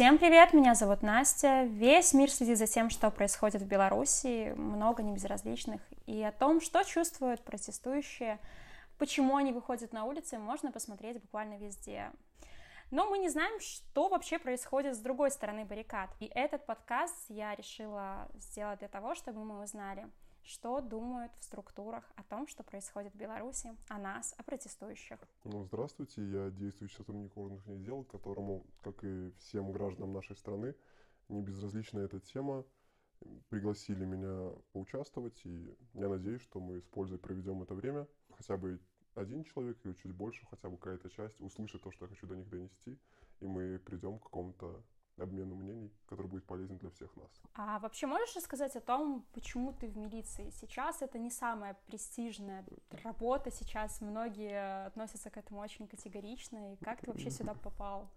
Всем привет, меня зовут Настя. Весь мир следит за тем, что происходит в Беларуси, много небезразличных, и о том, что чувствуют протестующие, почему они выходят на улицы, можно посмотреть буквально везде. Но мы не знаем, что вообще происходит с другой стороны баррикад. И этот подкаст я решила сделать для того, чтобы мы узнали, что думают в структурах о том, что происходит в Беларуси, о нас, о протестующих. Ну, здравствуйте, я действующий сотрудник внутренних дел, которому, как и всем гражданам нашей страны, не безразлична эта тема. Пригласили меня поучаствовать, и я надеюсь, что мы с пользой проведем это время. Хотя бы один человек или чуть больше, хотя бы какая-то часть услышит то, что я хочу до них донести, и мы придем к какому-то обмену мнений, который будет полезен для всех нас. А вообще можешь рассказать о том, почему ты в милиции? Сейчас это не самая престижная работа, сейчас многие относятся к этому очень категорично, и как ты вообще сюда попал?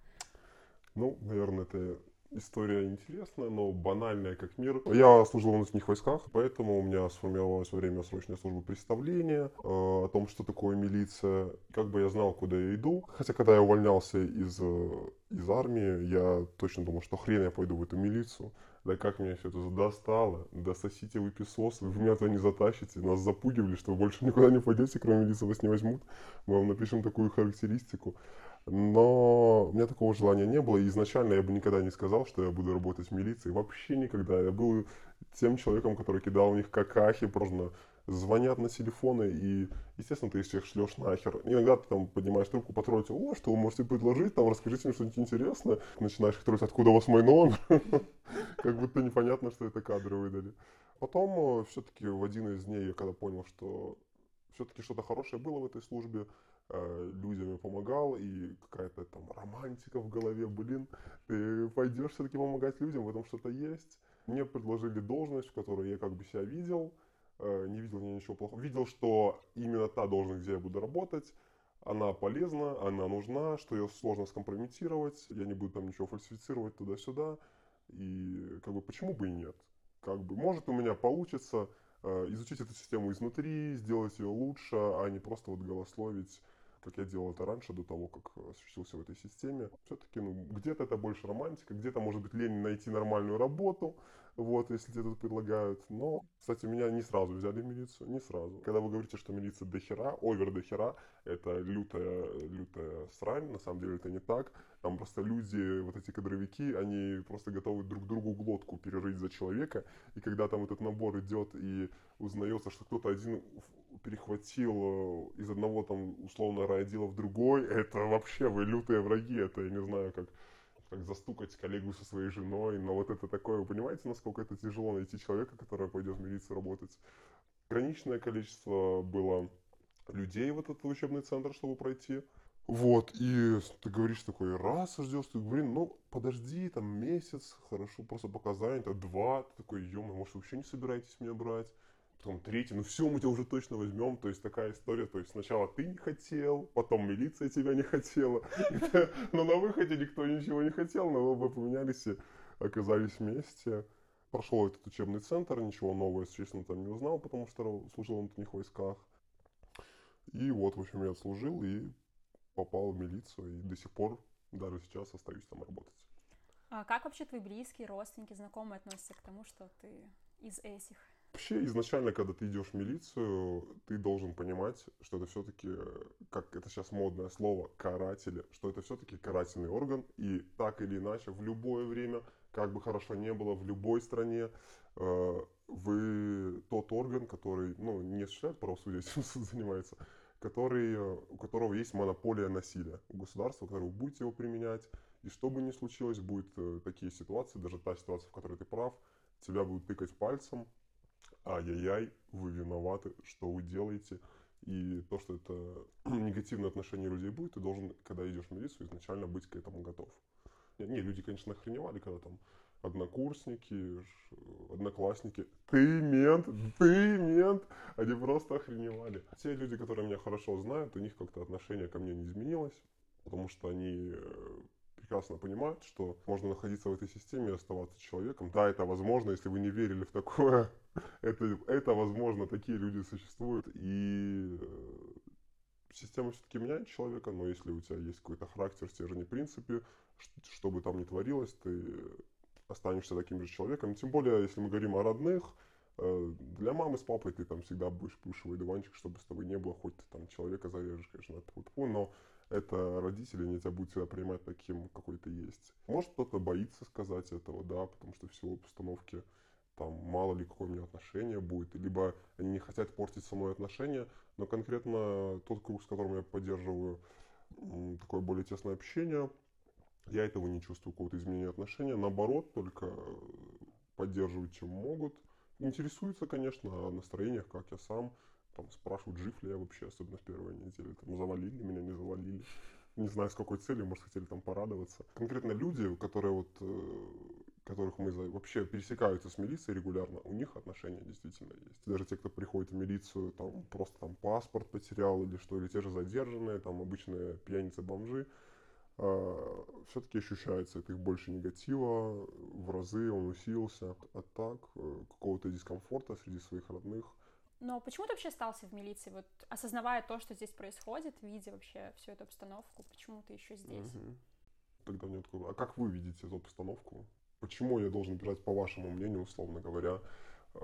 Ну, наверное, это История интересная, но банальная как мир. Я служил в внутренних войсках, поэтому у меня сформировалось во время срочной службы представление э, о том, что такое милиция. Как бы я знал, куда я иду. Хотя, когда я увольнялся из, э, из армии, я точно думал, что хрен я пойду в эту милицию. Да как меня все это достало. Да сосите вы песосы, вы меня туда не затащите. Нас запугивали, что вы больше никуда не пойдете, кроме милиции вас не возьмут. Мы вам напишем такую характеристику. Но у меня такого желания не было, и изначально я бы никогда не сказал, что я буду работать в милиции. Вообще никогда. Я был тем человеком, который кидал у них какахи, просто звонят на телефоны, и, естественно, ты всех шлешь нахер. Иногда ты там поднимаешь трубку, потроллить, о, что вы можете предложить, там, расскажите мне что-нибудь интересное. Начинаешь их троллить, откуда у вас мой номер? Как будто непонятно, что это кадры выдали. Потом, э, все-таки в один из дней, я когда понял, что все-таки что-то хорошее было в этой службе, людям я помогал, и какая-то там романтика в голове, блин, ты пойдешь все-таки помогать людям, в этом что-то есть. Мне предложили должность, в которой я как бы себя видел, э, не видел ничего плохого. Видел, что именно та должность, где я буду работать, она полезна, она нужна, что ее сложно скомпрометировать, я не буду там ничего фальсифицировать туда-сюда. И как бы почему бы и нет? Как бы, может у меня получится э, изучить эту систему изнутри, сделать ее лучше, а не просто вот голословить как я делал это раньше, до того, как осуществился в этой системе. Все-таки, ну, где-то это больше романтика, где-то, может быть, лень найти нормальную работу, вот, если тебе тут предлагают. Но, кстати, меня не сразу взяли в милицию, не сразу. Когда вы говорите, что милиция до хера, овер до хера, это лютая, лютая срань, на самом деле это не так. Там просто люди, вот эти кадровики, они просто готовы друг другу глотку перерыть за человека. И когда там этот набор идет и узнается, что кто-то один перехватил э, из одного там условно райотдела в другой, это вообще вы лютые враги, это я не знаю, как, как застукать коллегу со своей женой, но вот это такое, вы понимаете, насколько это тяжело найти человека, который пойдет в милицию работать. Ограниченное количество было людей в этот учебный центр, чтобы пройти. Вот, и ты говоришь такой, раз ждешь, ты, блин, ну, подожди, там, месяц, хорошо, просто показания, это два, ты такой, ё может, вообще не собираетесь меня брать? Потом третий, ну все, мы тебя уже точно возьмем. То есть такая история, то есть сначала ты не хотел, потом милиция тебя не хотела. Но на выходе никто ничего не хотел, но оба поменялись и оказались вместе. Прошел этот учебный центр, ничего нового, если честно, там не узнал, потому что служил в внутренних войсках. И вот, в общем, я отслужил и попал в милицию, и до сих пор, даже сейчас, остаюсь там работать. А как вообще твои близкие, родственники, знакомые относятся к тому, что ты из этих? Вообще, изначально, когда ты идешь в милицию, ты должен понимать, что это все-таки, как это сейчас модное слово, каратели, что это все-таки карательный орган, и так или иначе, в любое время, как бы хорошо не было, в любой стране, э, вы тот орган, который, ну, не осуществляет правосудие, этим занимается, который, у которого есть монополия насилия у государства, которое вы будете его применять, и что бы ни случилось, будут э, такие ситуации, даже та ситуация, в которой ты прав, тебя будут тыкать пальцем, ай-яй-яй, вы виноваты, что вы делаете. И то, что это негативное отношение людей будет, ты должен, когда идешь в милицию, изначально быть к этому готов. Не, люди, конечно, охреневали, когда там однокурсники, одноклассники, ты мент, ты мент, они просто охреневали. Те люди, которые меня хорошо знают, у них как-то отношение ко мне не изменилось, потому что они э, прекрасно понимают, что можно находиться в этой системе и оставаться человеком. Да, это возможно, если вы не верили в такое, это, это возможно, такие люди существуют. И э, система все-таки меняет человека, но если у тебя есть какой-то характер, стержень и принципы, что бы там ни творилось, ты останешься таким же человеком. Тем более, если мы говорим о родных, э, для мамы с папой ты там всегда будешь плюшевый диванчик, чтобы с тобой не было, хоть ты там человека зарежешь, конечно, тьфу но это родители, они тебя будут всегда принимать таким, какой ты есть. Может, кто-то боится сказать этого, да, потому что в силу обстановки там мало ли какое у меня отношение будет, либо они не хотят портить со мной отношения, но конкретно тот круг, с которым я поддерживаю такое более тесное общение, я этого не чувствую, какого-то изменения отношения, наоборот, только поддерживают, чем могут. Интересуются, конечно, о настроениях, как я сам, там спрашивают, жив ли я вообще, особенно в первой неделе, там завалили меня, не завалили. Не знаю, с какой целью, может, хотели там порадоваться. Конкретно люди, которые вот э, которых мы вообще пересекаются с милицией регулярно, у них отношения действительно есть. Даже те, кто приходит в милицию, там просто там паспорт потерял или что, или те же задержанные, там обычные пьяницы-бомжи, а, все-таки ощущается от их больше негатива, в разы он усилился. А так, э, какого-то дискомфорта среди своих родных. Но почему ты вообще остался в милиции? Вот осознавая то, что здесь происходит, видя вообще всю эту обстановку, почему ты еще здесь? Угу. Тогда мне откуда? А как вы видите эту обстановку? Почему я должен бежать, по вашему мнению, условно говоря, э,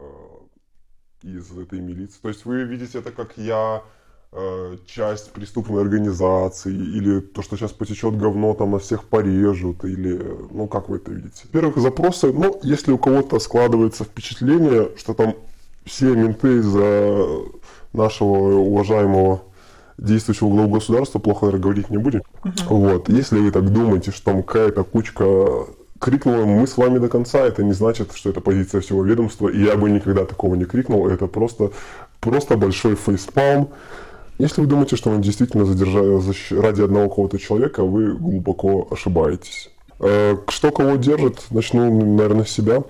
из этой милиции? То есть вы видите это как я э, часть преступной организации, или то, что сейчас потечет говно, там на всех порежут, или, ну, как вы это видите? Во-первых, запросы, ну, если у кого-то складывается впечатление, что там все менты из-за нашего уважаемого действующего главу государства, плохо говорить не будем. Uh-huh. Вот, если вы так думаете, что там какая-то кучка крикнула «мы с вами до конца», это не значит, что это позиция всего ведомства, и я бы никогда такого не крикнул, это просто, просто большой фейспалм. Если вы думаете, что он действительно задержали ради одного кого-то человека, вы глубоко ошибаетесь. Э, что кого держит, начну, наверное, с себя.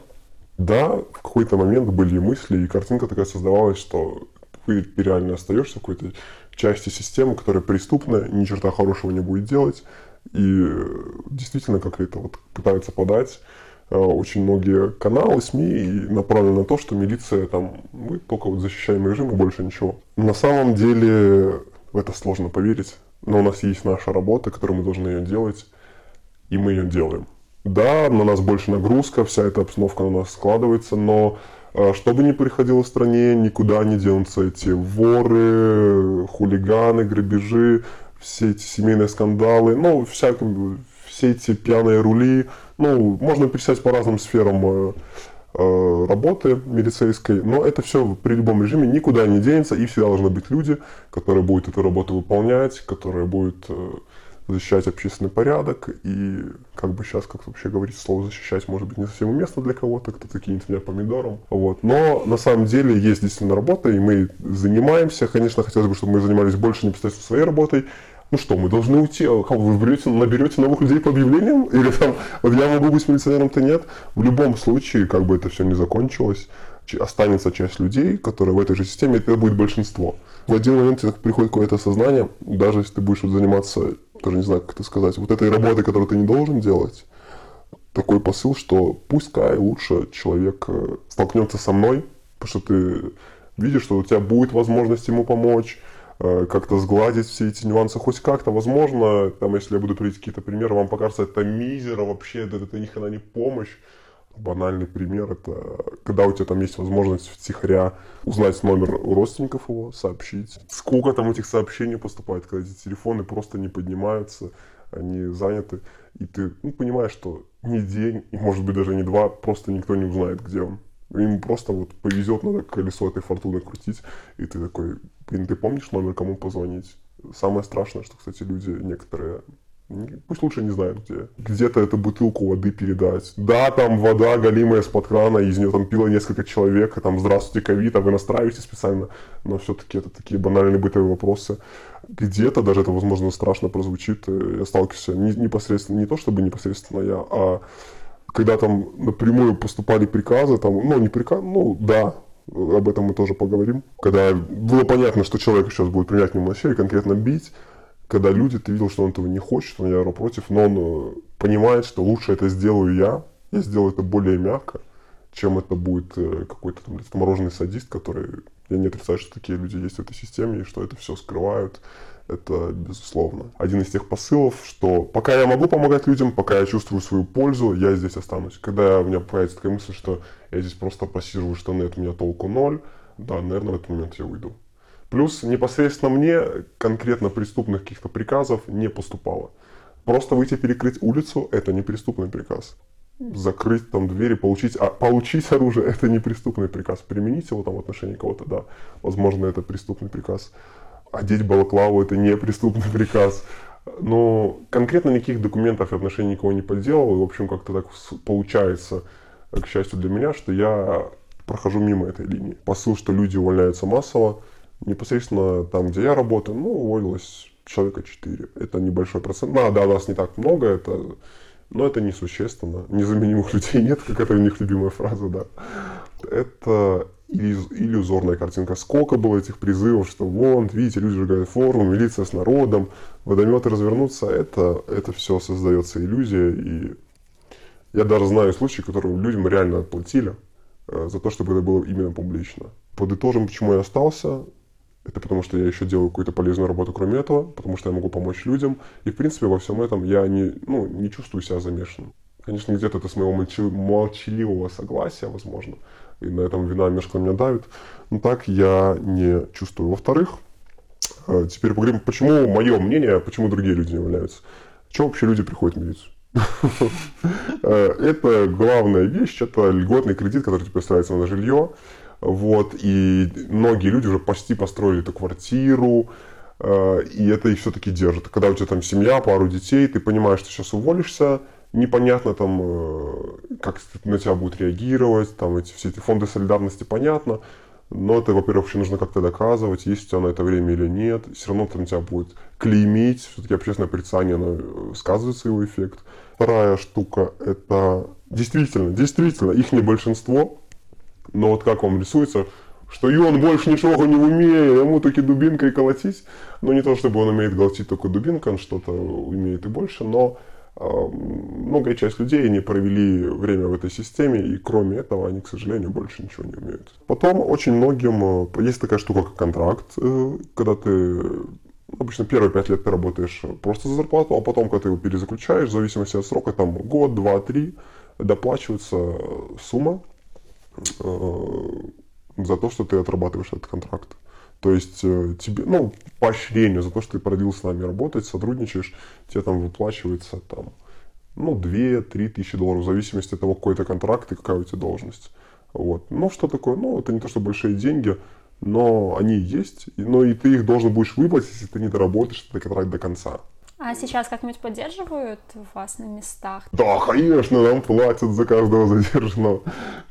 Да, в какой-то момент были мысли, и картинка такая создавалась, что ты реально остаешься в какой-то части системы, которая преступная, ни черта хорошего не будет делать, и действительно, как это вот пытаются подать э, очень многие каналы, СМИ направлены на то, что милиция там, мы только вот защищаем режим и больше ничего. На самом деле в это сложно поверить, но у нас есть наша работа, которую мы должны ее делать, и мы ее делаем. Да, на нас больше нагрузка, вся эта обстановка на нас складывается, но э, что бы ни происходило в стране, никуда не денутся эти воры, хулиганы, грабежи, все эти семейные скандалы, ну, всякие, все эти пьяные рули, ну, можно писать по разным сферам э, э, работы милицейской, но это все при любом режиме никуда не денется, и всегда должны быть люди, которые будут эту работу выполнять, которые будут э, защищать общественный порядок, и как бы сейчас, как вообще говорить, слово защищать может быть не совсем уместно для кого-то, кто-то кинет меня помидором, вот, но на самом деле есть действительно работа, и мы занимаемся, конечно, хотелось бы, чтобы мы занимались больше непосредственно своей работой, ну что, мы должны уйти, а вы берете, наберете новых людей по объявлениям? Или там, я могу быть милиционером-то нет? В любом случае, как бы это все не закончилось, останется часть людей, которые в этой же системе, это будет большинство. В один момент тебе приходит какое-то сознание, даже если ты будешь вот заниматься, даже не знаю, как это сказать, вот этой работой, которую ты не должен делать, такой посыл, что пускай лучше человек э, столкнется со мной, потому что ты видишь, что у тебя будет возможность ему помочь, как-то сгладить все эти нюансы хоть как-то. Возможно, там, если я буду приводить какие-то примеры, вам покажется это мизера вообще, это, это ни хрена не помощь. Банальный пример, это когда у тебя там есть возможность втихаря узнать номер у родственников его, сообщить. Сколько там этих сообщений поступает, когда эти телефоны просто не поднимаются, они заняты, и ты ну, понимаешь, что ни день, и может быть даже не два, просто никто не узнает, где он. Им просто вот повезет, надо колесо этой фортуны крутить, и ты такой, блин, ты помнишь номер, кому позвонить? Самое страшное, что, кстати, люди некоторые Пусть лучше не знают где. Где-то эту бутылку воды передать. Да, там вода галимая из-под крана, из нее там пило несколько человек, там здравствуйте, ковид, а вы настраиваете специально. Но все-таки это такие банальные бытовые вопросы. Где-то даже это, возможно, страшно прозвучит. Я сталкиваюсь не, непосредственно, не то чтобы непосредственно я, а когда там напрямую поступали приказы, там, ну, не приказ, ну, да, об этом мы тоже поговорим. Когда было понятно, что человек сейчас будет принять насилие, конкретно бить, когда люди, ты видел, что он этого не хочет, он я против, но он э, понимает, что лучше это сделаю я, я сделаю это более мягко, чем это будет э, какой-то там мороженый садист, который, я не отрицаю, что такие люди есть в этой системе, и что это все скрывают, Это безусловно. Один из тех посылов, что пока я могу помогать людям, пока я чувствую свою пользу, я здесь останусь. Когда у меня появится такая мысль, что я здесь просто пассирую штаны, от меня толку ноль, да, наверное, в этот момент я уйду. Плюс непосредственно мне конкретно преступных каких-то приказов не поступало. Просто выйти перекрыть улицу – это не преступный приказ. Закрыть там двери, получить, а, получить оружие – это не преступный приказ. Применить его там в отношении кого-то, да, возможно, это преступный приказ. Одеть балаклаву – это не преступный приказ. Но конкретно никаких документов в отношении никого не подделал. И, в общем, как-то так получается, к счастью для меня, что я прохожу мимо этой линии. Посыл, что люди увольняются массово, непосредственно там, где я работаю, ну, уволилось человека 4. Это небольшой процент. Ну, да, нас не так много, это, но это несущественно. Незаменимых людей нет, как это у них любимая фраза, да. Это иллюзорная картинка. Сколько было этих призывов, что вон, видите, люди сжигают форму, милиция с народом, водометы развернуться. Это, это все создается иллюзия. И я даже знаю случаи, которые людям реально отплатили э, за то, чтобы это было именно публично. Подытожим, почему я остался. Это потому, что я еще делаю какую-то полезную работу, кроме этого, потому что я могу помочь людям. И, в принципе, во всем этом я не, ну, не чувствую себя замешанным. Конечно, где-то это с моего молчаливого согласия, возможно. И на этом вина на меня давит. Но так я не чувствую. Во-вторых, э, теперь поговорим, почему мое мнение, почему другие люди не являются. Чего вообще люди приходят в милицию? Э, это главная вещь, это льготный кредит, который тебе ставится на жилье. Вот, и многие люди уже почти построили эту квартиру, э, и это их все-таки держит. Когда у тебя там семья, пару детей, ты понимаешь, что сейчас уволишься, непонятно там, э, как на тебя будут реагировать, там эти, все эти фонды солидарности понятно, но это, во-первых, еще нужно как-то доказывать, есть у тебя на это время или нет. Все равно там тебя будет клеймить, все-таки общественное порицание, оно э, сказывает свой эффект. Вторая штука, это действительно, действительно, их не большинство, но вот как вам рисуется, что и он больше ничего не умеет, ему только дубинкой колотить. Ну, не то, чтобы он умеет колотить только дубинкой, он что-то умеет и больше, но многая часть людей не провели время в этой системе, и кроме этого они, к сожалению, больше ничего не умеют. Потом очень многим, э, есть такая штука, как контракт, э, когда ты Обычно первые пять лет ты работаешь просто за зарплату, а потом, когда ты его перезаключаешь, в зависимости от срока, там год, два, три, доплачивается сумма, Э, за то, что ты отрабатываешь этот контракт. То есть э, тебе, ну, поощрение за то, что ты продил с нами работать, сотрудничаешь, тебе там выплачивается там, ну, 2-3 тысячи долларов, в зависимости от того, какой это контракт и какая у тебя должность. Вот. Ну, что такое? Ну, это не то, что большие деньги, но они есть, но и ты их должен будешь выплатить, если ты не доработаешь этот контракт до конца. А сейчас как-нибудь поддерживают вас на местах? Да, конечно, нам платят за каждого задержанного.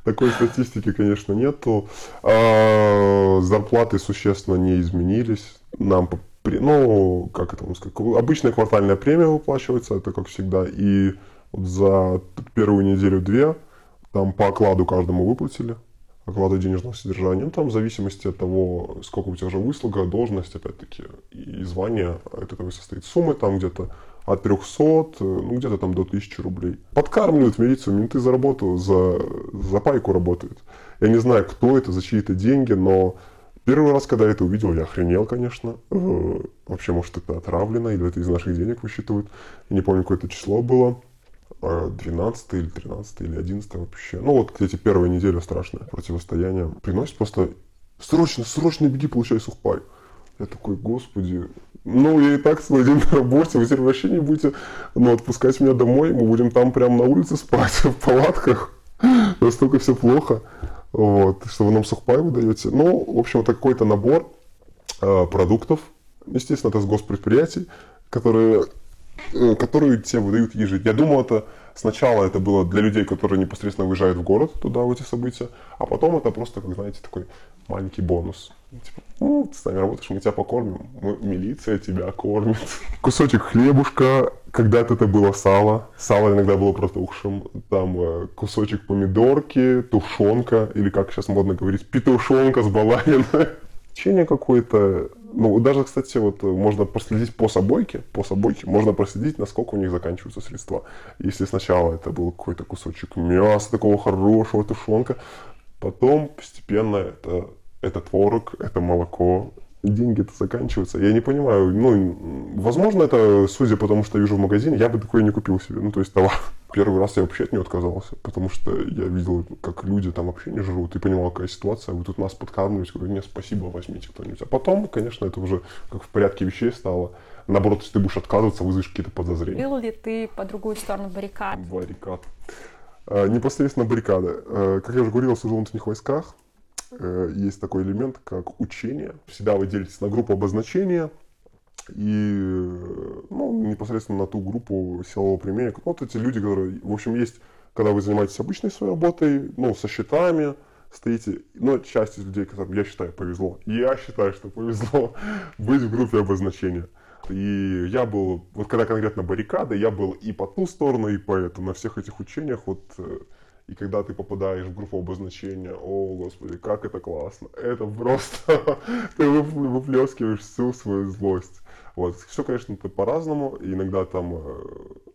Такой статистики, конечно, нету. А, зарплаты существенно не изменились. Нам, ну, как это сказать, обычная квартальная премия выплачивается, это как всегда. И за первую неделю-две там по окладу каждому выплатили оклада денежного содержания. Ну, там в зависимости от того, сколько у тебя уже выслуга, должность, опять-таки, и звание от этого состоит. Суммы там где-то от 300, ну, где-то там до 1000 рублей. Подкармливают милицию, менты за работу, за, за пайку работают. Я не знаю, кто это, за чьи-то деньги, но первый раз, когда я это увидел, я охренел, конечно. Э, вообще, может, это отравлено, или это из наших денег высчитывают. Я не помню, какое это число было. 12 или 13 или 11 вообще. Ну вот эти первые недели страшное противостояние. Приносит просто срочно, срочно беги, получай сухпай. Я такой, господи, ну, я и так свой день на работе, вы теперь вообще не будете, ну, отпускать меня домой, мы будем там прямо на улице спать, в палатках. Настолько все плохо, вот, что вы нам сухпай выдаете. Ну, в общем, это какой-то набор э, продуктов, естественно, это с госпредприятий, которые Э, которую тебе выдают ежедневно. Я думал, это сначала это было для людей, которые непосредственно выезжают в город туда, в эти события, а потом это просто, как знаете, такой маленький бонус. Типа, ну, ты с нами работаешь, мы тебя покормим, мы, милиция тебя кормит. Кусочек хлебушка, когда-то это было сало, сало иногда было протухшим, там э, кусочек помидорки, тушенка, или как сейчас модно говорить, петушонка с баланиной. Печенье какое-то, ну, даже, кстати, вот можно проследить по собойке, по собойке, можно проследить, насколько у них заканчиваются средства. Если сначала это был какой-то кусочек мяса, такого хорошего тушенка, потом постепенно это, это творог, это молоко, деньги это заканчиваются. Я не понимаю, ну, возможно, это, судя по тому, что я вижу в магазине, я бы такое не купил себе, ну, то есть товар. Первый раз я вообще от нее отказался, потому что я видел, как люди там вообще не жрут, и понимал, какая ситуация, вы тут нас подкармливаете, говорю, нет, спасибо, возьмите кто-нибудь. А потом, конечно, это уже как в порядке вещей стало. Наоборот, если ты будешь отказываться, вызовешь какие-то подозрения. Был ли ты по другую сторону баррикад? Баррикад. А, непосредственно баррикады. А, как я уже говорил, служил в внутренних войсках. А, есть такой элемент, как учение. Всегда вы делитесь на группу обозначения и ну, непосредственно на ту группу силового применения. Вот эти люди, которые, в общем, есть, когда вы занимаетесь обычной своей работой, ну, со счетами, стоите, но часть из людей, которым я считаю повезло, я считаю, что повезло быть в группе обозначения. И я был, вот когда конкретно баррикады, я был и по ту сторону, и по эту, на всех этих учениях, вот, э, и когда ты попадаешь в группу обозначения, о, господи, как это классно, это просто, ты выплескиваешь всю свою злость. Вот, все, конечно, по-разному, иногда там, э,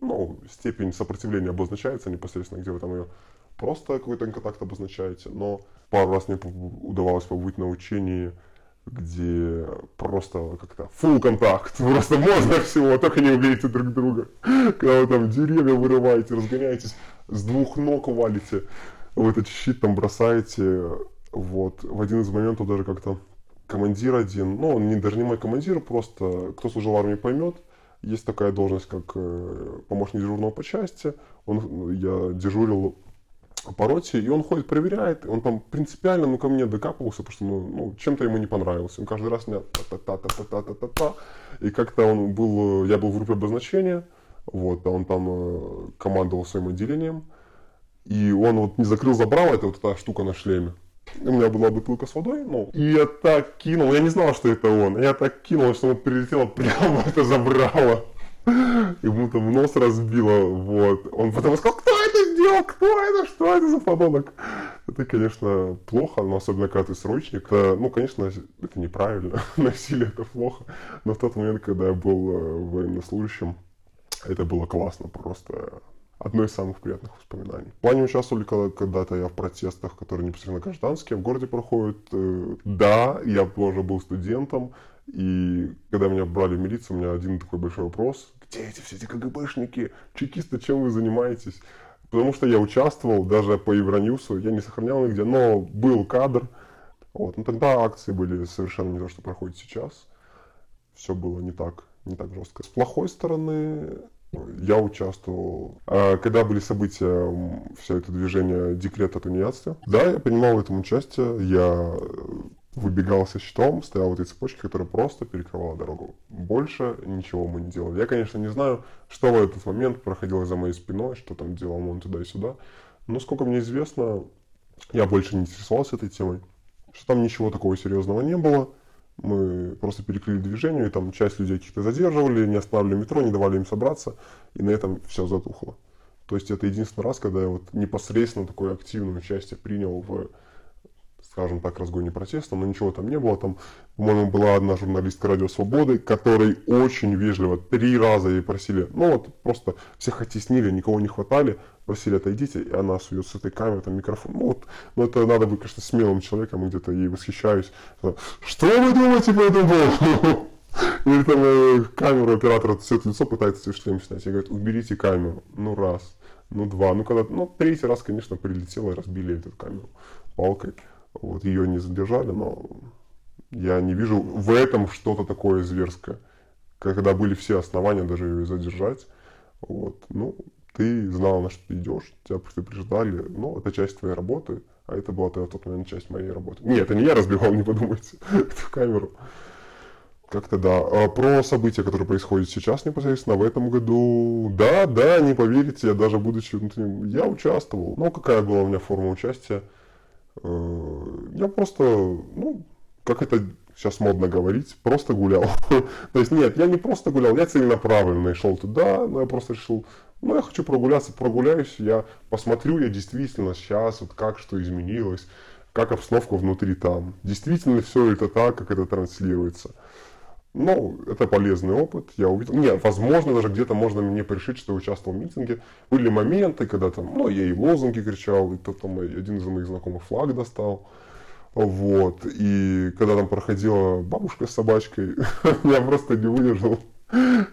ну, степень сопротивления обозначается непосредственно, где вы там ее просто какой-то контакт обозначаете, но пару раз мне удавалось побыть на учении, где просто как-то full контакт, просто можно всего, только не убейте друг друга. Когда вы там деревья вырываете, разгоняетесь, с двух ног валите, вы этот щит там бросаете, вот. В один из моментов даже как-то командир один, ну, он не, даже не мой командир, просто кто служил в армии поймет, есть такая должность, как э, помощник дежурного по части, он, я дежурил по роте, и он ходит, проверяет, он там принципиально, ну, ко мне докапывался, потому что, ну, ну чем-то ему не понравилось. Он каждый раз меня та-та-та-та-та-та-та, и как-то он был, я был в группе обозначения, вот, он там э, командовал своим отделением, и он вот не закрыл забрал, это вот эта штука на шлеме. У меня была бутылка с водой, ну, и я так кинул, я не знал, что это он, я так кинул, что он прилетел прямо это забрало. Ему там нос разбило, вот. Он потом сказал, кто это сделал, кто это, что это за подонок? Это, конечно, плохо, но особенно когда ты срочник. Это, ну, конечно, это неправильно, насилие это плохо. Но в тот момент, когда я был э, военнослужащим, это было классно, просто одно из самых приятных воспоминаний. В плане участвовали когда-то я в протестах, которые непосредственно гражданские, в городе проходят. Э, да, я тоже был студентом, и когда меня брали в милицию, у меня один такой большой вопрос. Где эти все эти КГБшники, чекисты, чем вы занимаетесь? Потому что я участвовал даже по Евроньюсу, я не сохранял нигде, но был кадр. Вот. Но тогда акции были совершенно не то, что проходит сейчас. Все было не так, не так жестко. С плохой стороны я участвовал. А когда были события, все это движение декрет о тунеядстве, да, я принимал в этом участие. Я выбегал со щитом, стоял в этой цепочке, которая просто перекрывала дорогу. Больше ничего мы не делали. Я, конечно, не знаю, что в этот момент проходило за моей спиной, что там делал он туда и сюда. Но, сколько мне известно, я больше не интересовался этой темой. Что там ничего такого серьезного не было. Мы просто перекрыли движение, и там часть людей каких-то задерживали, не останавливали метро, не давали им собраться, и на этом все затухло. То есть это единственный раз, когда я вот непосредственно такое активное участие принял в скажем так, разгоне протеста, но ничего там не было. Там, по-моему, была одна журналистка Радио Свободы, которой очень вежливо три раза ей просили, ну вот просто всех оттеснили, никого не хватали, просили отойдите, и она сует с этой камерой, там микрофон. Ну вот, ну это надо быть, конечно, смелым человеком, где-то ей восхищаюсь. Что вы думаете по этому поводу? Или там э, камеру оператор все лицо пытается свой шлем снять. И говорит, уберите камеру. Ну раз, ну два. Ну когда, ну третий раз, конечно, прилетело и разбили эту камеру палкой. Вот ее не задержали, но я не вижу в этом что-то такое зверское. Когда были все основания даже ее задержать, вот, ну, ты знал, на что ты идешь, тебя предупреждали, ну, это часть твоей работы, а это была в тот момент часть моей работы. Нет, это не я разбивал, не подумайте, эту камеру. Как-то да. А про события, которые происходят сейчас непосредственно в этом году, да, да, не поверите, я даже будучи внутренним, я участвовал. Ну, какая была у меня форма участия? Э, я просто, ну, как это сейчас модно говорить, просто гулял. То есть нет, я не просто гулял, я целенаправленно шел туда, но я просто решил, ну, я хочу прогуляться, прогуляюсь, я посмотрю, я действительно сейчас, вот как что изменилось, как обстановка внутри там. Действительно все это так, как это транслируется. Ну, это полезный опыт, я увидел. Нет, возможно, даже где-то можно мне пришить, что я участвовал в митинге. Были моменты, когда там, ну, я и лозунги кричал, и кто-то там, один из моих знакомых флаг достал. Вот, и когда там проходила бабушка с собачкой, я просто не выдержал.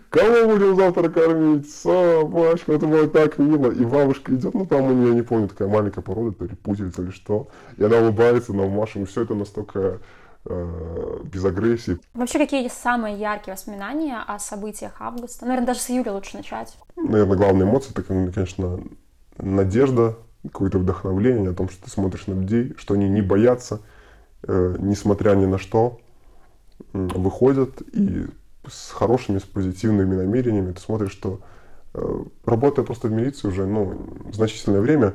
Кого будем завтра кормить? Собачку. Это было так мило. И бабушка идет, ну там у нее, не помню, такая маленькая порода, то ли пудельца или что. И она улыбается нам Машу. И все это настолько без агрессии. Вообще, какие самые яркие воспоминания о событиях августа? Наверное, даже с июля лучше начать. Наверное, главная эмоция, это, конечно, надежда, какое-то вдохновление о том, что ты смотришь на людей, что они не боятся, э, несмотря ни на что, выходят и с хорошими, с позитивными намерениями, ты смотришь, что э, работая просто в милиции уже ну, значительное время,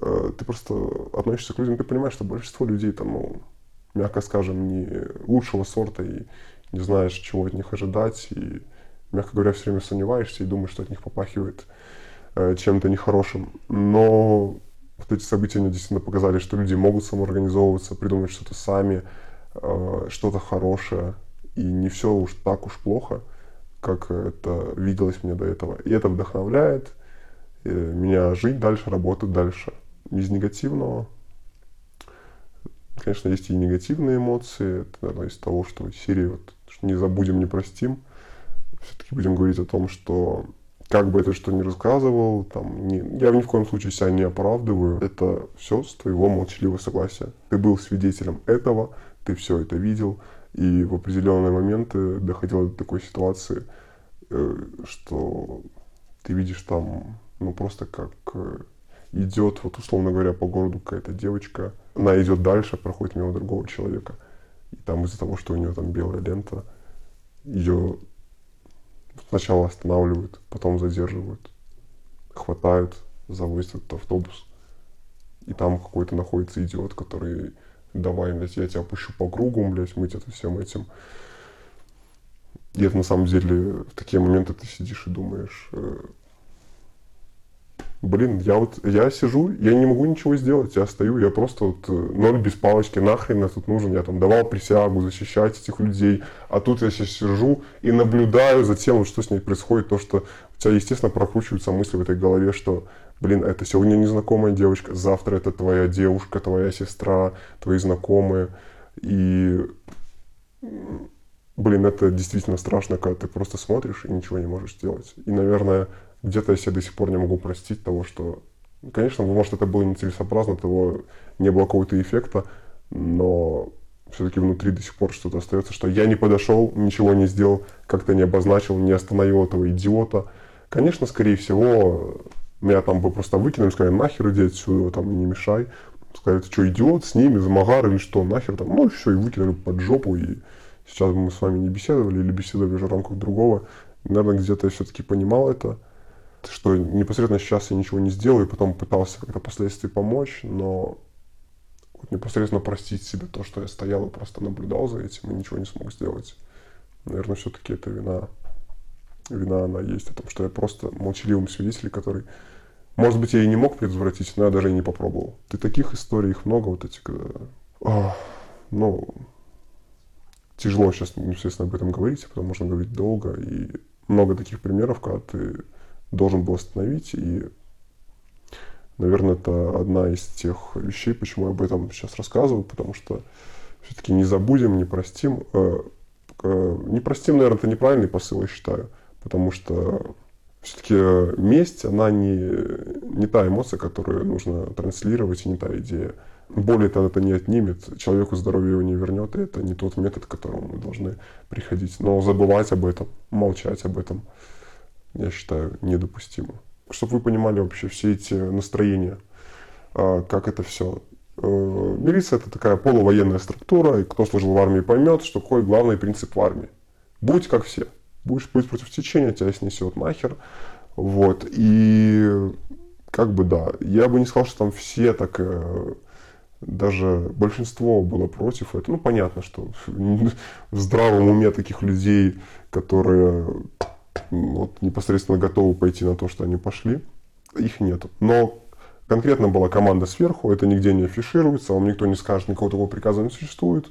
э, ты просто относишься к людям, ты понимаешь, что большинство людей там, ну, мягко скажем, не лучшего сорта и не знаешь, чего от них ожидать, и, мягко говоря, все время сомневаешься и думаешь, что от них попахивает э, чем-то нехорошим. Но вот эти события мне действительно показали, что люди могут самоорганизовываться, придумать что-то сами, э, что-то хорошее, и не все уж так уж плохо, как это виделось мне до этого. И это вдохновляет э, меня жить дальше, работать дальше. Из негативного, конечно, есть и негативные эмоции. Это, наверное, из того, что серии вот, не забудем, не простим. Все-таки будем говорить о том, что как бы это что ни рассказывал, там, не, я ни в коем случае себя не оправдываю. Это все с твоего молчаливого согласия. Ты был свидетелем этого, ты все это видел, и в определенные моменты доходило до такой ситуации, э, что ты видишь там, ну просто как э, идет, вот условно говоря, по городу какая-то девочка, она идет дальше, проходит мимо другого человека. И там из-за того, что у нее там белая лента, ее сначала останавливают, потом задерживают, хватают, завозят этот автобус. И там какой-то находится идиот, который давай, блядь, я тебя опущу по кругу, блядь, мыть это всем этим. И это на самом деле в такие моменты ты сидишь и думаешь, э, блин, я вот, я сижу, я не могу ничего сделать, я стою, я просто вот э, ноль без палочки, нахрен я тут нужен, я там давал присягу защищать этих людей, а тут я сейчас сижу и наблюдаю за тем, что с ней происходит, то, что у тебя, естественно, прокручиваются мысли в этой голове, что блин, это сегодня незнакомая девочка, завтра это твоя девушка, твоя сестра, твои знакомые. И, блин, это действительно страшно, когда ты просто смотришь и ничего не можешь сделать. И, наверное, где-то я себе до сих пор не могу простить того, что, конечно, может, это было нецелесообразно, того не было какого-то эффекта, но все-таки внутри до сих пор что-то остается, что я не подошел, ничего не сделал, как-то не обозначил, не остановил этого идиота. Конечно, скорее всего, меня там бы просто выкинули, сказали, нахер иди отсюда, там, не мешай. Сказали, ты что, идиот, с ними, замагар или что, нахер там. Ну, все, и выкинули под жопу, и сейчас мы с вами не беседовали, или беседовали уже в рамках другого. наверное, где-то я все-таки понимал это, что непосредственно сейчас я ничего не сделаю, и потом пытался как-то впоследствии помочь, но вот непосредственно простить себе то, что я стоял и просто наблюдал за этим и ничего не смог сделать. Наверное, все-таки это вина вина она есть, о том, что я просто молчаливым свидетель, который, может быть, я и не мог предотвратить, но я даже и не попробовал. Ты таких историй, их много, вот эти, когда, о, ну, тяжело сейчас, естественно, об этом говорить, потому можно говорить долго, и много таких примеров, когда ты должен был остановить, и, наверное, это одна из тех вещей, почему я об этом сейчас рассказываю, потому что все-таки не забудем, не простим. Э, э, не простим, наверное, это неправильный посыл, я считаю потому что все-таки месть, она не, не та эмоция, которую нужно транслировать, и не та идея. Более это это не отнимет, человеку здоровье его не вернет, и это не тот метод, к которому мы должны приходить. Но забывать об этом, молчать об этом, я считаю, недопустимо. Чтобы вы понимали вообще все эти настроения, а, как это все. Э, милиция это такая полувоенная структура, и кто служил в армии поймет, что какой главный принцип в армии. Будь как все будешь быть против течения, тебя снесет нахер. Вот. И как бы да, я бы не сказал, что там все так, э, даже большинство было против этого. Ну, понятно, что в здравом уме таких людей, которые вот, непосредственно готовы пойти на то, что они пошли, их нет. Но конкретно была команда сверху, это нигде не афишируется, вам никто не скажет, никакого такого приказа не существует.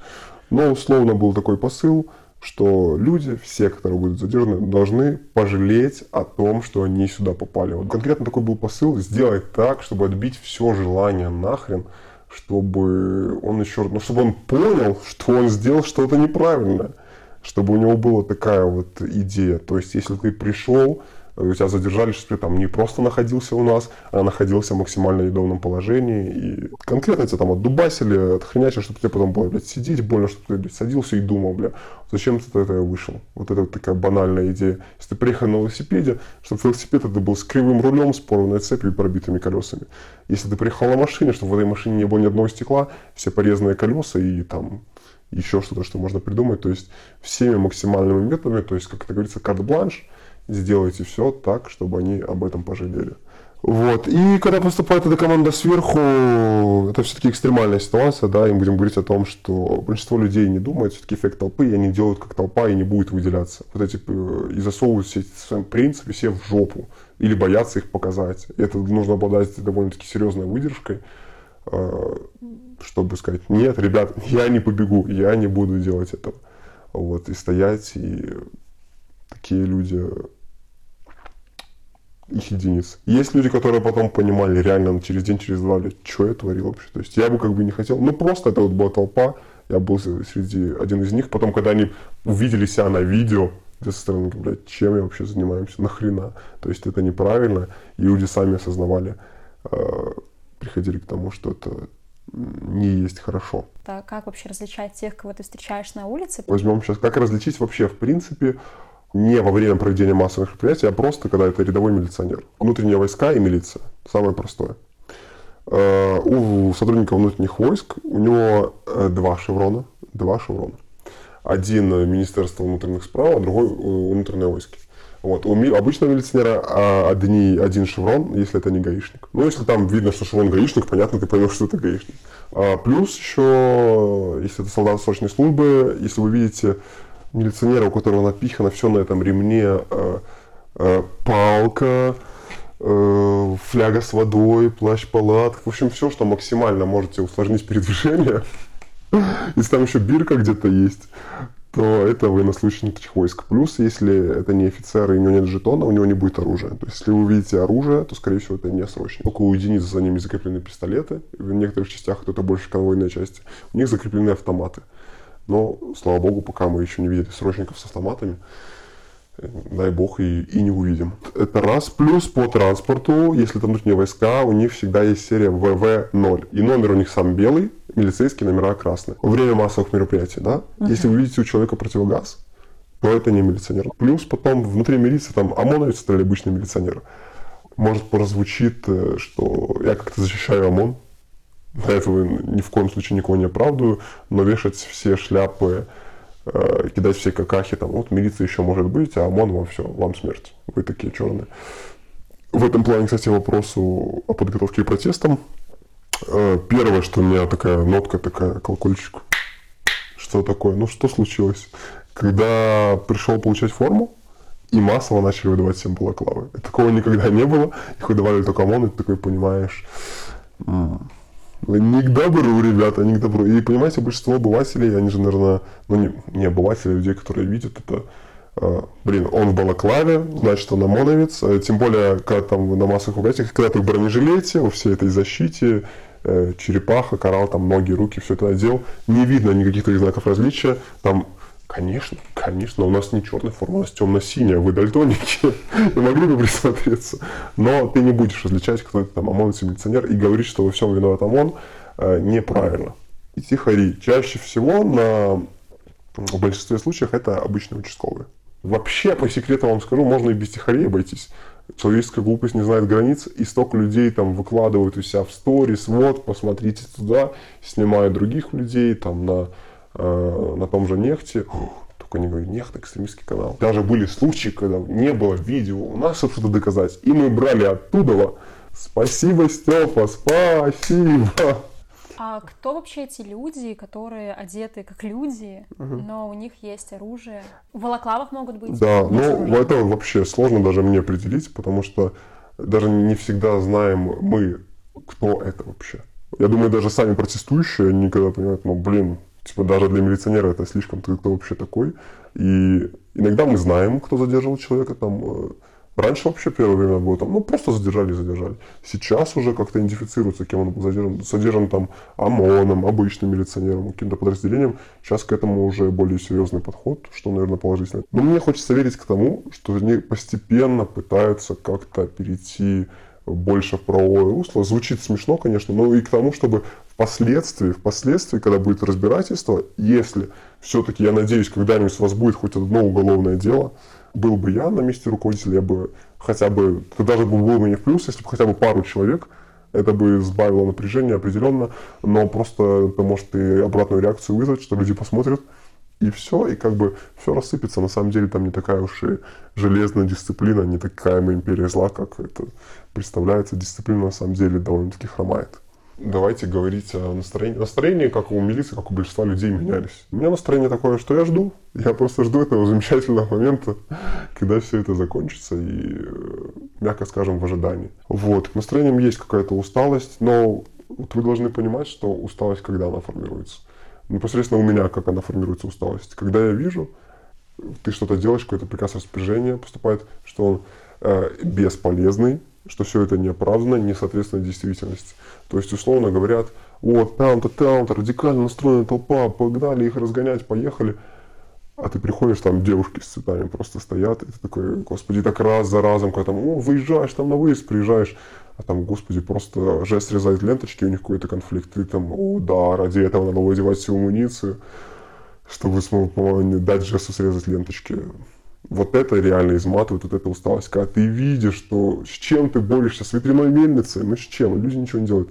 Но условно был такой посыл, что люди, все, которые будут задержаны, должны пожалеть о том, что они сюда попали. Вот конкретно такой был посыл, сделать так, чтобы отбить все желание нахрен чтобы он еще, ну, чтобы он понял, что он сделал что-то неправильное, чтобы у него была такая вот идея. То есть, если ты пришел, у тебя задержали, что ты там не просто находился у нас, а находился в максимально недовольном положении. И конкретно тебя там отдубасили, отхренячили, чтобы тебе потом было, блядь, сидеть больно, чтобы ты, блядь, садился и думал, бля, зачем ты это вышел? Вот это вот такая банальная идея. Если ты приехал на велосипеде, чтобы велосипед это был с кривым рулем, с порванной цепью и пробитыми колесами. Если ты приехал на машине, чтобы в этой машине не было ни одного стекла, все порезанные колеса и там еще что-то, что можно придумать. То есть всеми максимальными методами, то есть, как это говорится, карт-бланш – сделайте все так, чтобы они об этом пожалели. Вот. И когда поступает эта команда сверху, это все-таки экстремальная ситуация, да, и мы будем говорить о том, что большинство людей не думает, все-таки эффект толпы, и они делают как толпа и не будет выделяться. Вот эти, э, и засовывают все эти свои принципы все в жопу, или боятся их показать. Это нужно обладать довольно-таки серьезной выдержкой, чтобы сказать, нет, ребят, я не побегу, я не буду делать этого. Вот, и стоять, и такие люди их единиц. Есть люди, которые потом понимали реально через день, через два, блядь, что я творил вообще. То есть я бы как бы не хотел, ну просто это вот была толпа, я был среди один из них. Потом, когда они увидели себя на видео, где со стороны, блядь, чем я вообще занимаемся, нахрена. То есть это неправильно, и люди сами осознавали, э, приходили к тому, что это не есть хорошо. Да, как вообще различать тех, кого ты встречаешь на улице? Возьмем сейчас, как различить вообще, в принципе, не во время проведения массовых мероприятий, а просто когда это рядовой милиционер. Внутренние войска и милиция. Самое простое. Э, у сотрудника внутренних войск у него э, два шеврона. Два шеврона. Один Министерство внутренних справ, а другой внутренние войски. Вот. У обычного милиционера а, одни, один шеврон, если это не гаишник. Ну, если там видно, что шеврон гаишник, понятно, ты поймешь, что это гаишник. А, плюс еще, если это солдат срочной службы, если вы видите милиционера, у которого напихано все на этом ремне, э, э, палка, э, фляга с водой, плащ-палатка, в общем, все, что максимально можете усложнить передвижение. Если там еще бирка где-то есть, то это военнослужащий внутренних войск. Плюс, если это не офицер и у него нет жетона, у него не будет оружия. То есть, если вы увидите оружие, то, скорее всего, это не срочно. Только у единиц за ними закреплены пистолеты. В некоторых частях, это больше конвойные части, у них закреплены автоматы. Но, слава богу, пока мы еще не видели срочников с автоматами, дай бог, и, и не увидим. Это раз. Плюс по транспорту, если там внутренние войска, у них всегда есть серия ВВ-0. И номер у них сам белый, милицейские номера красные. Во время массовых мероприятий, да? Uh-huh. Если вы видите у человека противогаз, то это не милиционер. Плюс потом внутри милиции там ОМОНовец, это обычный милиционер. Может, прозвучит, э, что я как-то защищаю ОМОН, до этого ни в коем случае никого не оправдываю, но вешать все шляпы, э, кидать все какахи, там, вот милиция еще может быть, а ОМОН вам все, вам смерть, вы такие черные. В этом плане, кстати, вопросу о подготовке к протестам. Э, первое, что у меня такая нотка, такая колокольчик. Что такое? Ну, что случилось? Когда пришел получать форму, и массово начали выдавать всем балаклавы. Такого никогда не было. Их выдавали только ОМОН, и ты такой понимаешь, не к добру, ребята, не к добру. И понимаете, большинство обывателей, они же, наверное, ну не, не обыватели, а людей, которые видят это, э, блин, он в балаклаве, значит, он ОМОНовец, э, тем более, когда там на массовых мероприятиях, когда ты в бронежилете, во всей этой защите, черепаха, коралл, там ноги, руки, все это надел, не видно никаких таких знаков различия, там Конечно, конечно, у нас не черная форма, у нас темно-синяя, вы дальтоники, вы могли бы присмотреться. Но ты не будешь различать, кто это там ОМОН, милиционер, и говорить, что во всем виноват ОМОН, э, неправильно. И тихари. Чаще всего на в большинстве случаев это обычные участковые. Вообще, по секрету вам скажу, можно и без тихарей обойтись. Человеческая глупость не знает границ, и столько людей там выкладывают у себя в сторис, вот, посмотрите туда, снимают других людей там на Э, на том же нефти, только не говорю, нефть, экстремистский канал. Даже были случаи, когда не было видео, у нас что-то доказать, и мы брали оттуда. Спасибо, Степа, спасибо. А кто вообще эти люди, которые одеты как люди, угу. но у них есть оружие? В балаклавах могут быть? Да, ну это вообще сложно даже мне определить, потому что даже не всегда знаем мы, кто это вообще. Я думаю, даже сами протестующие никогда понимают, ну блин, Типа даже для милиционера это слишком, ты кто вообще такой. И иногда мы знаем, кто задерживал человека там э, Раньше вообще первое время было там, ну, просто задержали, задержали. Сейчас уже как-то идентифицируется, кем он был задержан. Задержан там ОМОНом, обычным милиционером, каким-то подразделением. Сейчас к этому уже более серьезный подход, что, наверное, положительно. Но мне хочется верить к тому, что они постепенно пытаются как-то перейти больше в правовое русло. Звучит смешно, конечно, но и к тому, чтобы впоследствии, впоследствии, когда будет разбирательство, если все-таки, я надеюсь, когда-нибудь у вас будет хоть одно уголовное дело, был бы я на месте руководителя, я бы хотя бы, это даже был бы мне в плюс, если бы хотя бы пару человек, это бы сбавило напряжение определенно, но просто это может и обратную реакцию вызвать, что люди посмотрят, и все, и как бы все рассыпется. На самом деле там не такая уж и железная дисциплина, не такая мы империя зла, как это представляется. Дисциплина на самом деле довольно-таки хромает давайте говорить о настроении. Настроение, как у милиции, как у большинства людей, менялись. У меня настроение такое, что я жду. Я просто жду этого замечательного момента, когда все это закончится, и, э, мягко скажем, в ожидании. Вот, к настроениям есть какая-то усталость, но вот вы должны понимать, что усталость, когда она формируется. Непосредственно у меня, как она формируется усталость. Когда я вижу, ты что-то делаешь, какой-то приказ распоряжения поступает, что он э, бесполезный, что все это неоправданно, не соответствует действительности. То есть, условно говорят, вот, там-то, там-то, радикально настроенная толпа, погнали их разгонять, поехали. А ты приходишь, там девушки с цветами просто стоят, и ты такой, господи, так раз за разом, когда там, о, выезжаешь, там на выезд приезжаешь, а там, господи, просто жест срезает ленточки, у них какой-то конфликт, ты там, о, да, ради этого надо выдевать всю амуницию, чтобы смог дать жесту срезать ленточки вот это реально изматывает, вот эта усталость. Когда ты видишь, что с чем ты борешься, с ветряной мельницей, ну с чем, люди ничего не делают.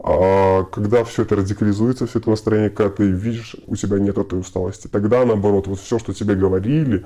А когда все это радикализуется, все это настроение, когда ты видишь, у тебя нет этой усталости, тогда наоборот, вот все, что тебе говорили,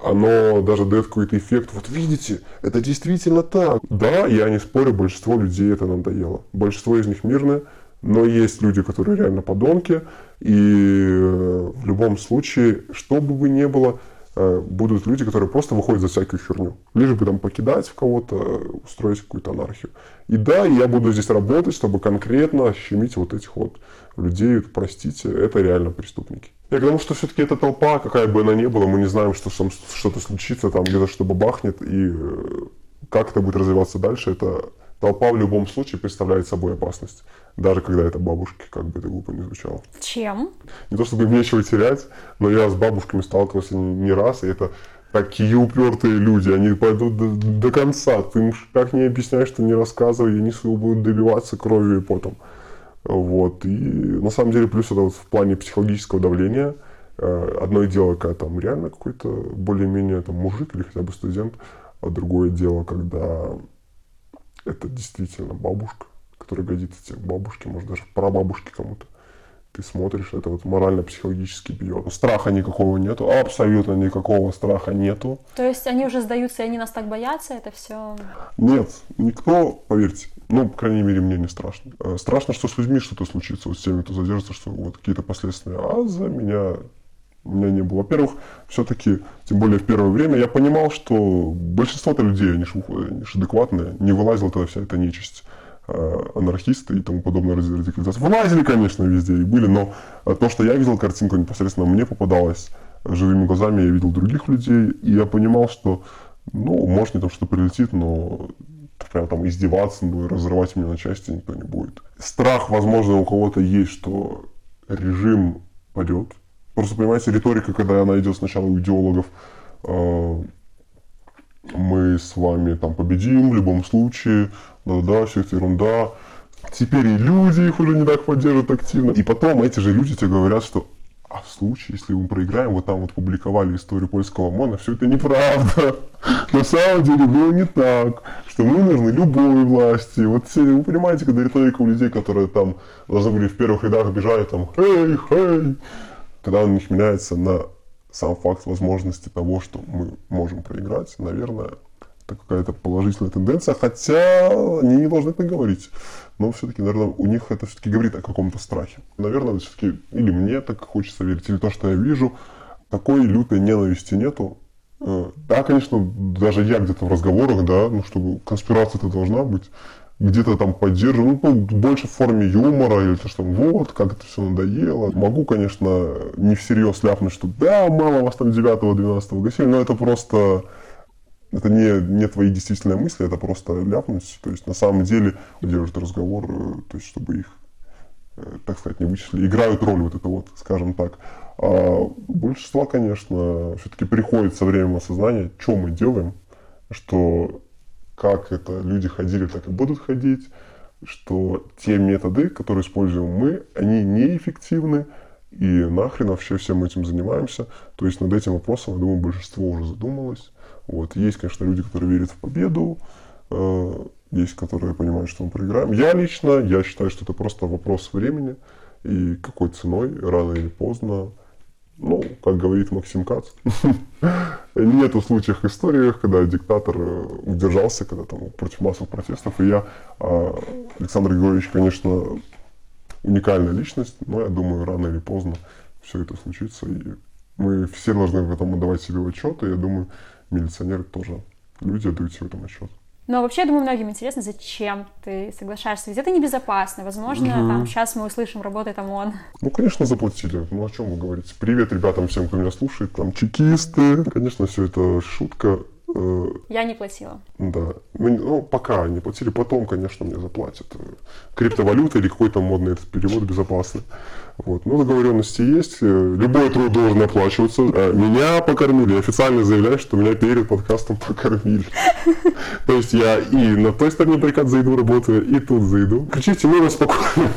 оно даже дает какой-то эффект. Вот видите, это действительно так. Да, я не спорю, большинство людей это надоело. Большинство из них мирные, но есть люди, которые реально подонки. И в любом случае, что бы вы ни было, будут люди, которые просто выходят за всякую херню. Лишь бы там покидать кого-то, устроить какую-то анархию. И да, я буду здесь работать, чтобы конкретно щемить вот этих вот людей, простите, это реально преступники. Я к что все-таки эта толпа, какая бы она ни была, мы не знаем, что что-то случится, там где-то что-то бахнет, и э, как это будет развиваться дальше, это толпа в любом случае представляет собой опасность. Даже когда это бабушки, как бы это глупо не звучало. Чем? Не то чтобы им нечего терять, но я с бабушками сталкивался не раз, и это такие упертые люди, они пойдут до, до конца. Ты им как не объясняешь, что не рассказывай, они своего будут добиваться кровью и потом. Вот. И на самом деле плюс это вот в плане психологического давления. Э, одно дело, когда там реально какой-то более-менее там мужик или хотя бы студент, а другое дело, когда это действительно бабушка, которая годится тебе бабушке, может даже прабабушке кому-то. Ты смотришь, это вот морально-психологически бьет. Страха никакого нету, абсолютно никакого страха нету. То есть они уже сдаются, и они нас так боятся, это все? Нет, никто, поверьте, ну, по крайней мере, мне не страшно. Э, страшно, что с людьми что-то случится, вот с теми, кто задержится, что вот какие-то последствия. А за меня меня не было. Во-первых, все-таки, тем более в первое время, я понимал, что большинство-то людей, они же, они же адекватные, не вылазила тогда вся эта нечисть э, анархисты и тому подобное радикализация. Вылазили, конечно, везде и были, но то, что я видел картинку непосредственно мне попадалось живыми глазами, я видел других людей, и я понимал, что, ну, может, не там что прилетит, но прям там издеваться, ну, разрывать меня на части никто не будет. Страх, возможно, у кого-то есть, что режим падет, Просто, понимаете, риторика, когда она идет сначала у идеологов, э, мы с вами там победим в любом случае, да-да, все это ерунда. Теперь и люди их уже не так поддерживают активно. И потом эти же люди тебе говорят, что а в случае, если мы проиграем, вот там вот публиковали историю польского ОМОНа, все это неправда. На самом деле было не так, что мы нужны любой власти. Вот все, вы понимаете, когда риторика у людей, которые там должны были в первых рядах бежать, там, эй, эй, когда он них меняется на сам факт возможности того, что мы можем проиграть, наверное, это какая-то положительная тенденция, хотя они не должны так говорить. Но все-таки, наверное, у них это все-таки говорит о каком-то страхе. Наверное, все-таки или мне так хочется верить, или то, что я вижу, такой лютой ненависти нету. Э, да, конечно, даже я где-то в разговорах, да, ну, чтобы конспирация-то должна быть, где-то там поддерживаю, ну, больше в форме юмора, или то, что вот, как это все надоело. Могу, конечно, не всерьез ляпнуть, что да, мало вас там 9-12 гасили, но это просто это не, не твои действительные мысли, это просто ляпнуть. То есть на самом деле держат разговор, то есть чтобы их, э, так сказать, не вычислили. Играют роль вот это вот, скажем так. А большинство, конечно, все-таки приходит со временем осознания, что мы делаем, что как это люди ходили, так и будут ходить, что те методы, которые используем мы, они неэффективны, и нахрен вообще всем этим занимаемся. То есть над этим вопросом, я думаю, большинство уже задумалось. Вот. Есть, конечно, люди, которые верят в победу, э, есть, которые понимают, что мы проиграем. Я лично, я считаю, что это просто вопрос времени и какой ценой, рано или поздно, ну, как говорит Максим Кац, нету случаев в историях, когда диктатор э, удержался, когда там против массовых протестов. И я, а, Александр Григорьевич, конечно, уникальная личность, но я думаю, рано или поздно все это случится. И мы все должны в этом отдавать себе отчет, и я думаю, милиционеры тоже люди отдают себе в этом отчет. Но вообще, я думаю, многим интересно, зачем ты соглашаешься. Ведь это небезопасно. Возможно, угу. там сейчас мы услышим, работает ОМОН. Ну, конечно, заплатили. Ну, о чем вы говорите? Привет ребятам всем, кто меня слушает. Там чекисты. Конечно, все это шутка. Э, я не платила. Да. Ну, пока не платили. Потом, конечно, мне заплатят. Криптовалюта или какой-то модный этот перевод безопасный. Вот. Ну, договоренности есть. Любой труд должен оплачиваться. Меня покормили. Официально заявляю, что меня перед подкастом покормили. То есть я и на той стороне баррикад за еду работаю, и тут за еду. Кричите, мы вас спокойно.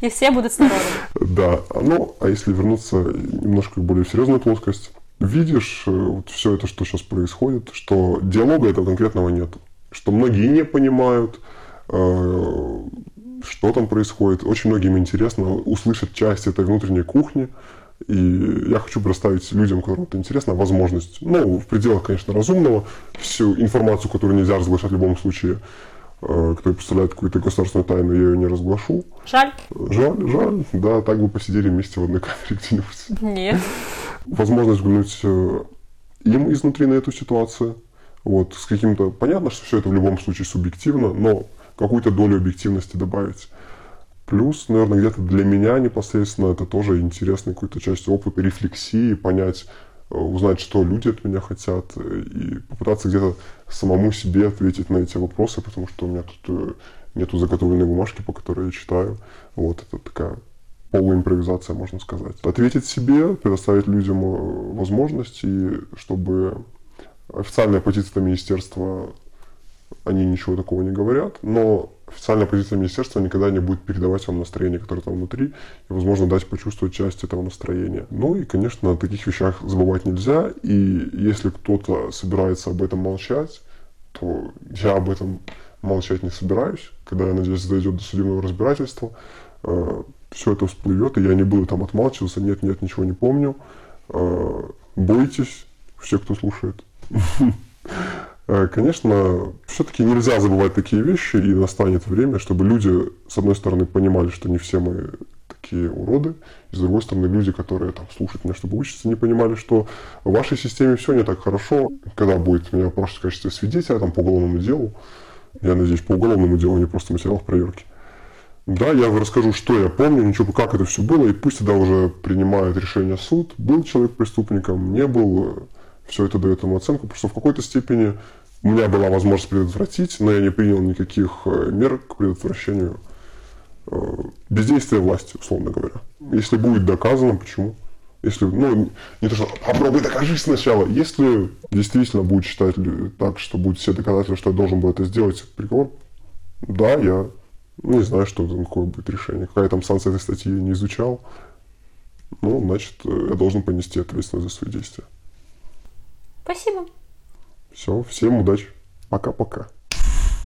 И все будут народом. Да. Ну, а если вернуться немножко в более серьезную плоскость, видишь э, вот все это, что сейчас происходит, что диалога этого конкретного нет. Что многие не понимают, э, что там происходит. Очень многим интересно услышать часть этой внутренней кухни. И я хочу представить людям, которым это интересно, возможность, ну, в пределах, конечно, разумного, всю информацию, которую нельзя разглашать в любом случае, э, кто представляет какую-то государственную тайну, я ее не разглашу. Жаль. Жаль, жаль. Да, так бы посидели вместе в одной камере где-нибудь. Нет. Возможность взглянуть э, им изнутри на эту ситуацию. Вот, с каким-то... Понятно, что все это в любом случае субъективно, но какую-то долю объективности добавить. Плюс, наверное, где-то для меня непосредственно это тоже интересная какая-то часть опыта рефлексии, понять, э, узнать, что люди от меня хотят, э, и попытаться где-то самому себе ответить на эти вопросы, потому что у меня тут нету заготовленной бумажки, по которой я читаю. Вот это такая полуимпровизация, можно сказать. Ответить себе, предоставить людям возможности, чтобы официальная позиция министерства они ничего такого не говорят, но официальная позиция министерства никогда не будет передавать вам настроение, которое там внутри, и, возможно, дать почувствовать часть этого настроения. Ну и, конечно, о таких вещах забывать нельзя, и если кто-то собирается об этом молчать, то я об этом молчать не собираюсь. Когда, я надеюсь, дойдет до судебного разбирательства, э, все это всплывет, и я не буду там отмалчиваться, нет, нет, ничего не помню. Э, бойтесь, все, кто слушает. Э, конечно, все-таки нельзя забывать такие вещи, и настанет время, чтобы люди, с одной стороны, понимали, что не все мы такие уроды, и с другой стороны, люди, которые там слушают меня, чтобы учиться, не понимали, что в вашей системе все не так хорошо. Когда будет меня просто в качестве свидетеля там, по уголовному делу, я надеюсь, по уголовному делу, а не просто материал проверки. Да, я расскажу, что я помню, ничего, как это все было, и пусть тогда уже принимает решение суд, был человек преступником, не был, все это дает ему оценку, потому что в какой-то степени у меня была возможность предотвратить, но я не принял никаких э, мер к предотвращению э, бездействия власти, условно говоря. Если будет доказано, почему? Если, ну, не то, что попробуй докажи сначала. Если действительно будет считать так, что будет все доказательства, что я должен был это сделать, приговор, да, я не знаю, что там, какое будет решение. Какая там санкция этой статьи не изучал. Ну, значит, э, я должен понести ответственность за свои действия. Спасибо. Все, всем удачи. Пока-пока.